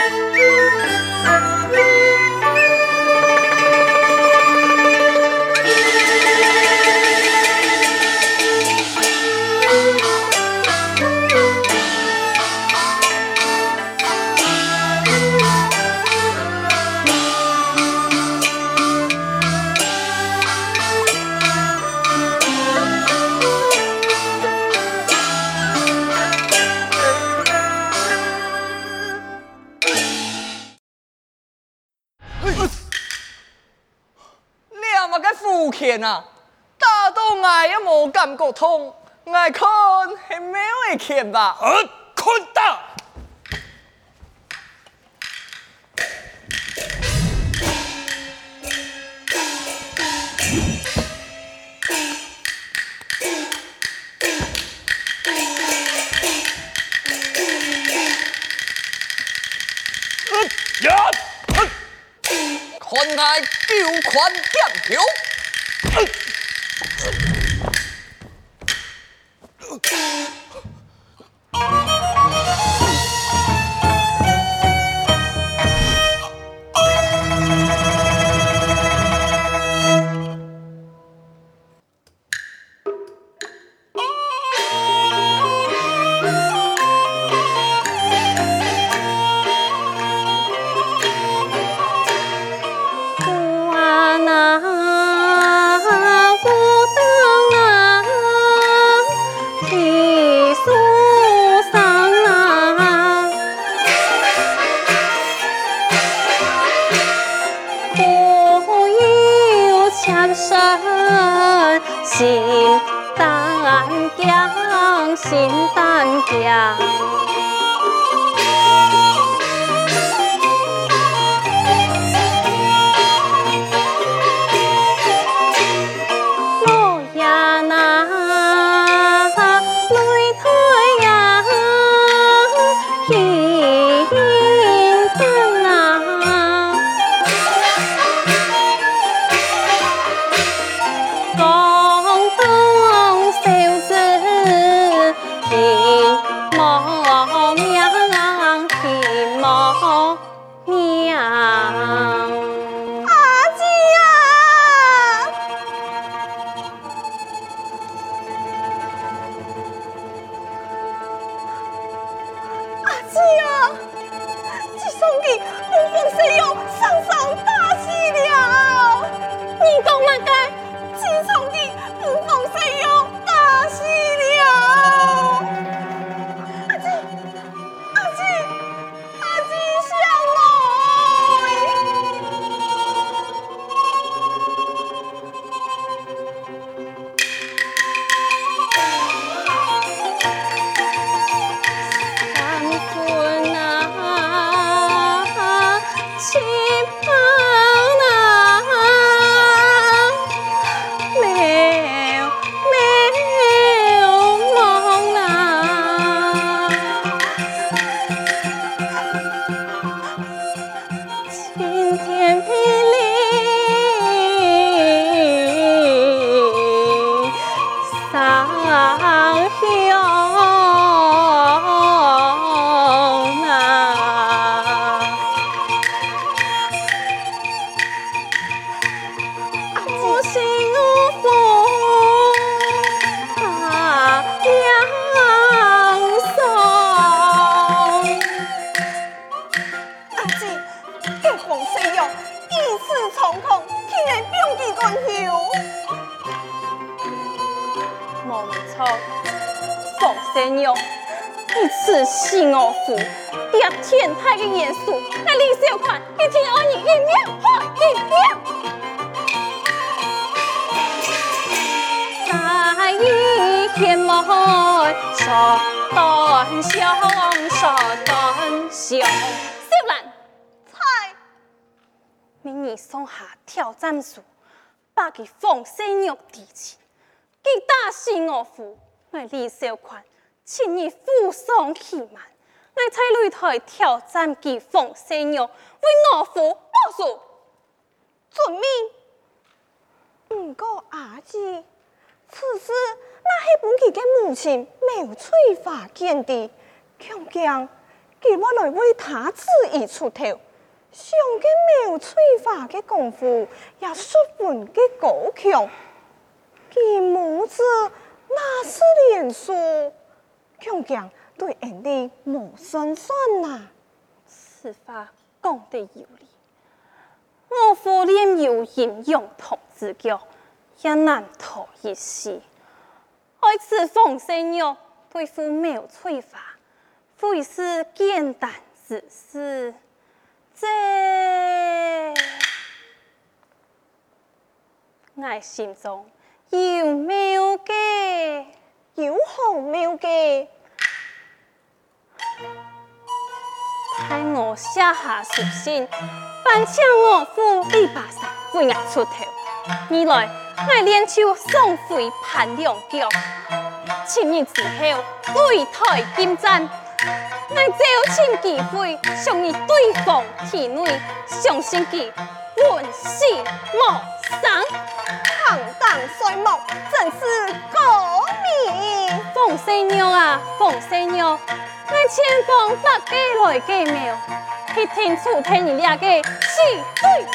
啊，痛，我看系没有钱吧？呃，看到。呀！看来丢款点新担架票。放下挑战书，把佢放生玉提起，佢大喜我父，我李少宽，请你扶上其门，我在擂台挑战佢放生玉，为我父报仇，遵命。不过阿姊，此事那系本佢嘅母亲没有催发见的，强强给我来为他子而出头，上个苗翠花的功夫也十分的高强，其母子那是连书，强强对俺的无胜算呐。此话讲得有理，我父念有英勇同志脚，也难逃一死。爱此凤仙玉对付苗翠花，非是简单之事。这，我心中有妙计，有何妙计？待我写下书信，办请我父李白山为我出头。你来，我练就双飞攀两脚。七年之后，对台金战，我就趁机会向你对方体内，相信佢本事无双，行当帅木，真是高明。凤仙娘啊，凤仙娘。我千方百计来见庙，去听出听你俩个死对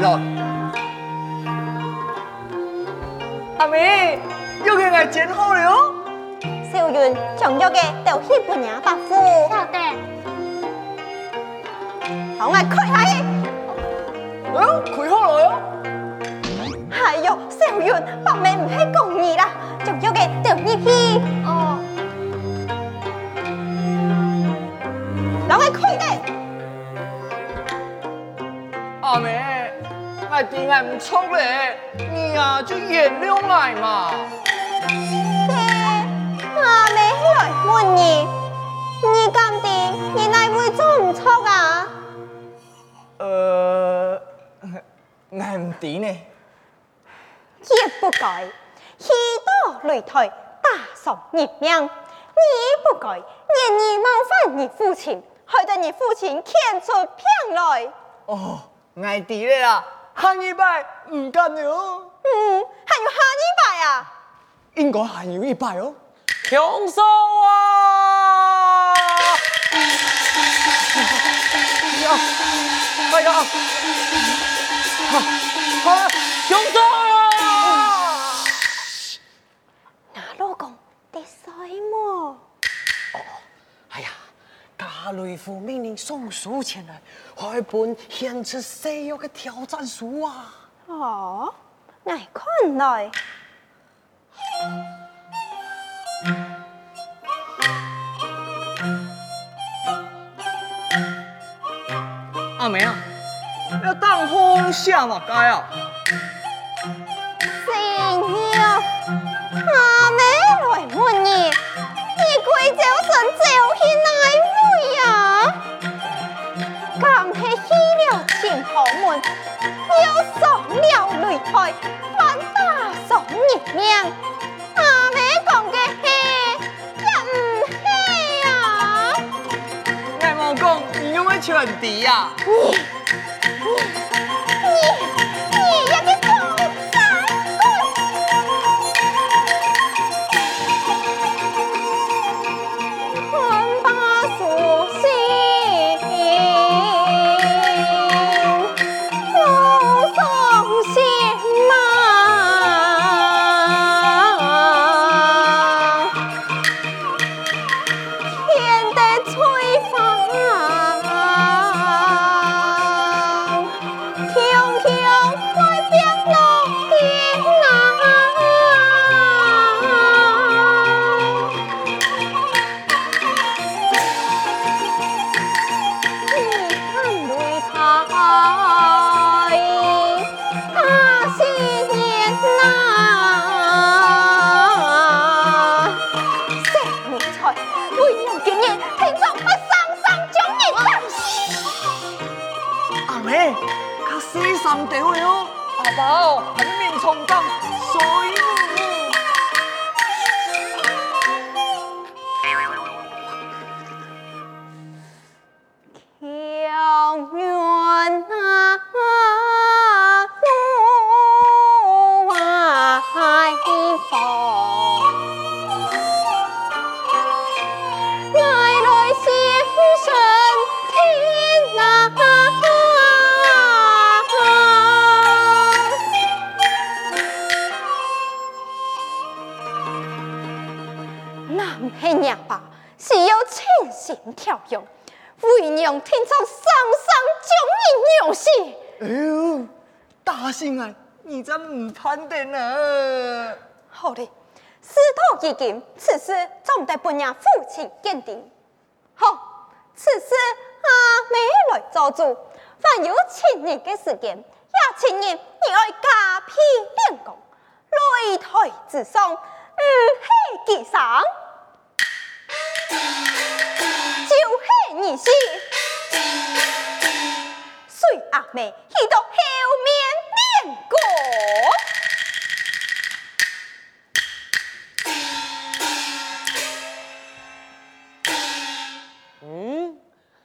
头。阿妹，又给我剪好了哟。小云将要嘅都去半年伯父。好的。好，我开下去。嗯，开好了哟。系哟，小云，伯妹唔系讲你啦，将要嘅都入去。哦。让我开的。阿妹。我点解唔错嘞？你呀就原谅来嘛。阿妹来问你，你咁点？你那会做唔错啊？呃，俺唔点呢。也不该，气到擂台，打伤人命。你不该，言语冒犯你父亲，害得你父亲牵出病来。哦，我点咧啦。下一拜唔紧要，嗯，还有下一拜啊？应该还有一拜哦。享受啊！呀，哎呀，哈，哈，强嫂啊！那老公得衰么？哦，哎呀。大雷府命令送书前来，开本献出西药的挑战书啊！哦，来看来，阿妹啊，要当风下马街啊！新娘，阿妹来问你，你贵州省走又上了擂台，反打上人命。阿妹讲嘅系也唔系啊！我冇讲，你有冇传男系娘吧，是要清醒调用。为娘听从上上将你牛死。哎呦，大圣啊，你真唔判定啊！好的，事到如今，此事总得本娘父亲鉴定。好，此事阿妹来做主，凡有七年的事件，也请人你爱加批练功，擂台之上，唔系吉祥。就是你是，随阿妹去到后面练过。嗯，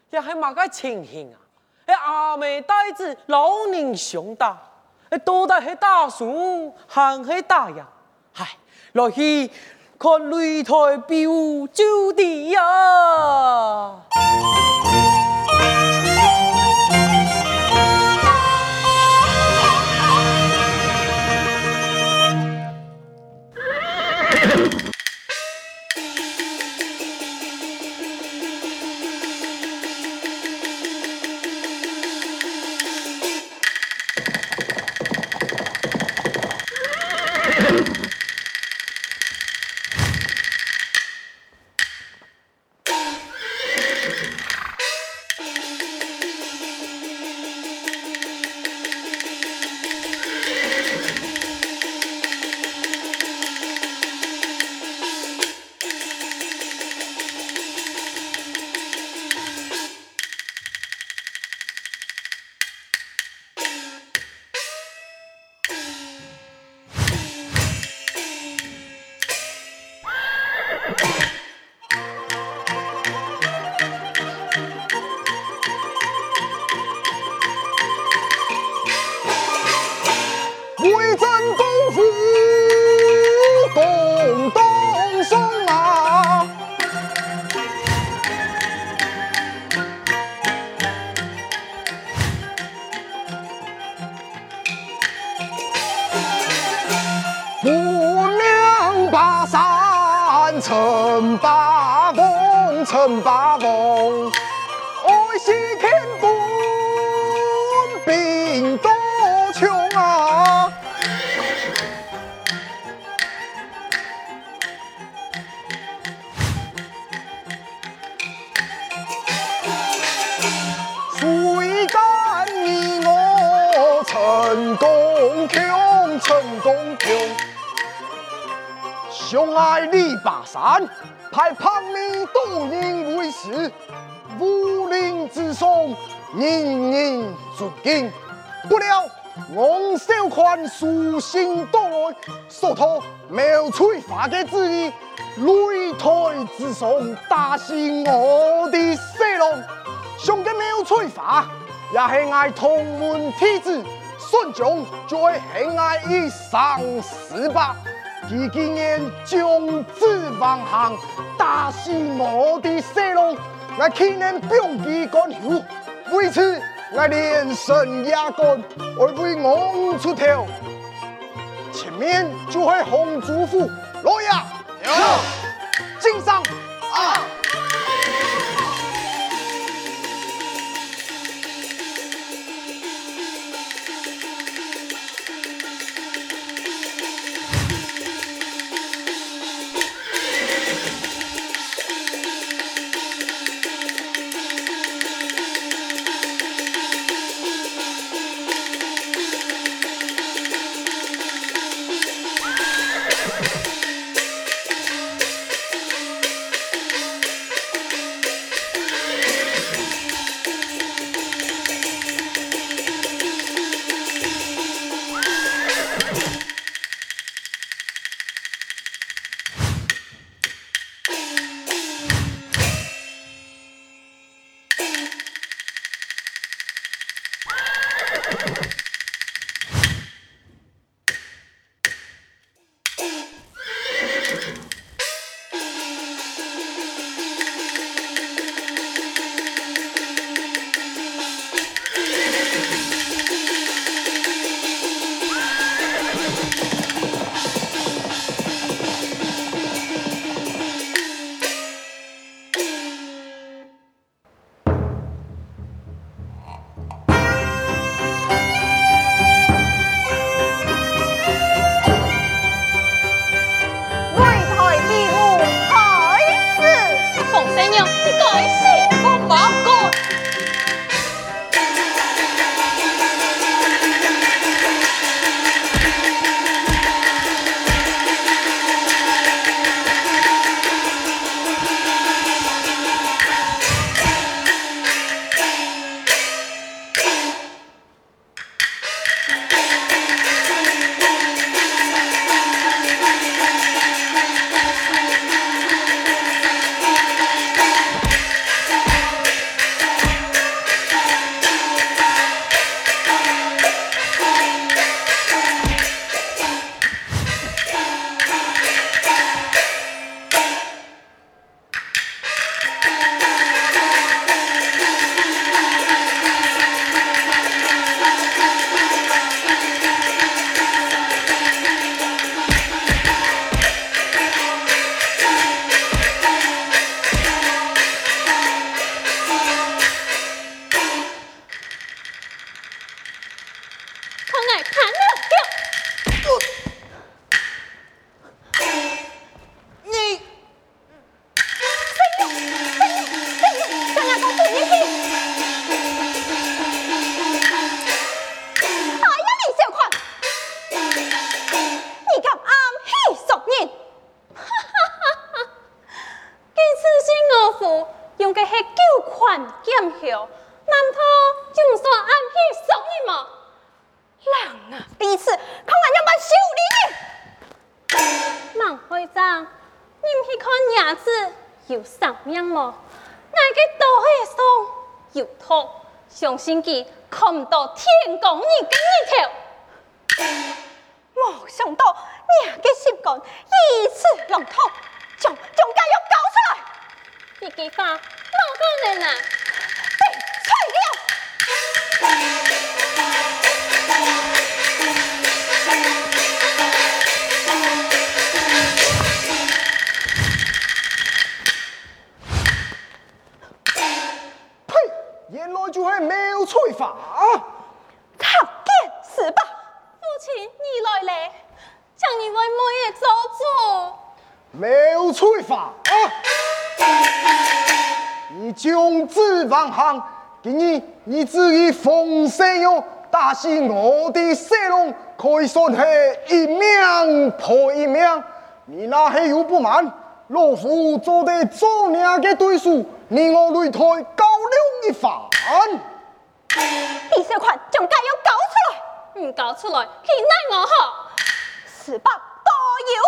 也系嘛个情形啊？哎，阿妹带子老人相打，哎，到底系大树还系大呀？嗨，来去看擂台比武就地呀！相爱李巴山，派旁民多人为师，武林之上，人人尊敬。不料王小宽书信到来，说他苗翠花的旨意，擂台之上打死我的色狼。上个苗翠花也是爱同门弟子，孙强就会恨爱一生十八。他竟然将子放行打死我的色狼，我岂能兵机关后？为此。我连神也干，我为我出头，前面就是红祖父，来呀！nice. 九款剑号，难道就唔算暗戏熟人吗？人啊，彼此看俺要办修理。孟会长，你唔去看伢子有啥样么？那个都会送有托，相信佢看不到天公你跟你跳。没想到伢个心肝如此笼统，将将家要搞出来。你句话冇可能啊！被踹了。呸！原来就系苗翠花。看见是吧？父亲，你来了，将你为乜嘢做主？苗翠花啊！将子王行，今日你至于丰盛哟，打死我的色龙，可以算系一命破一命。你那还有不满？老夫做得做娘的对数，你我擂台高粱一番。李小款将该要搞出来，唔搞出来，欠奈我何？十八都有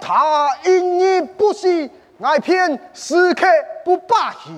他因你不惜，爱骗时刻不罢休。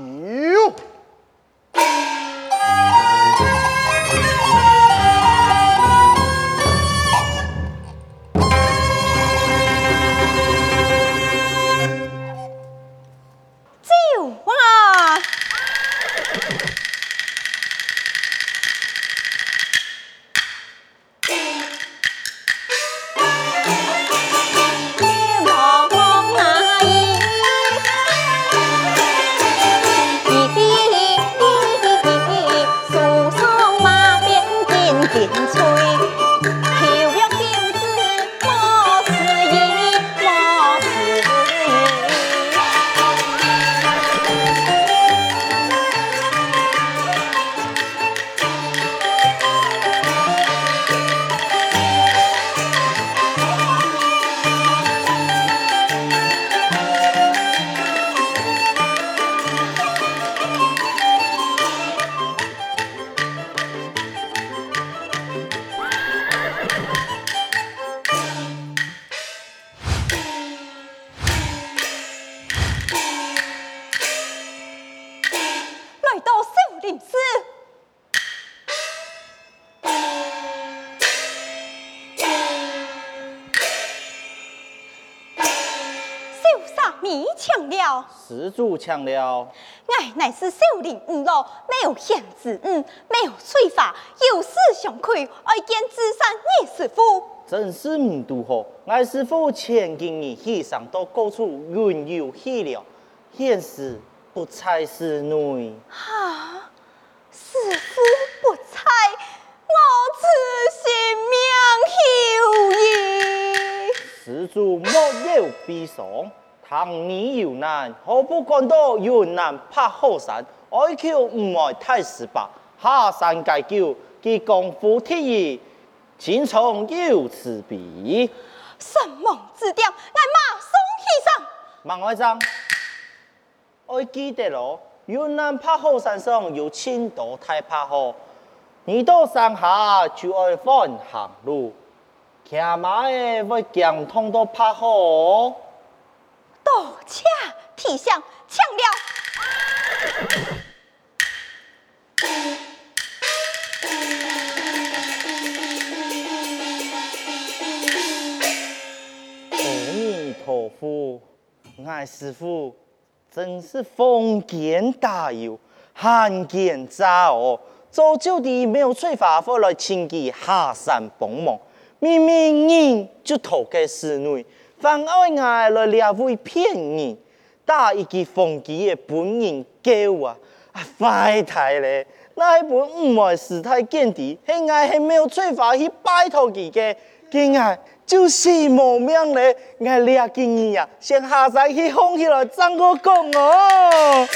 抢了。施主抢了，哎，乃是少林五老，没有限制，嗯，没有翠花，有事相亏，爱见智山你师傅。真是唔拄好。俺师傅前几年去上到高处云游去了，现时不才是女。啊，师傅不才，我此性命休矣。施主莫有悲伤，倘你有难，何不赶到云南拍后山，哀求吾爱太师伯下山解救，其功夫铁意，青松有此比。神梦之雕，俺马上起上。孟会长，我记得咯，云南拍后山上有青岛太拍后，你到山下就爱返行路，骑马的会强通到拍后哦。多谢提相抢了。阿弥陀佛，俺师傅真是封建大有，罕见炸哦！早就地没有吹法回来请佢下山帮忙，明明人就讨个侍女，反爱爱来掠为骗你，打一记风机的本人叫啊！啊，快睇咧！那一本唔爱时态见底，系爱系没有处罚去拜托佢嘅，佢爱就是无命咧！爱掠金儿啊，先下山去放起来，怎个讲哦？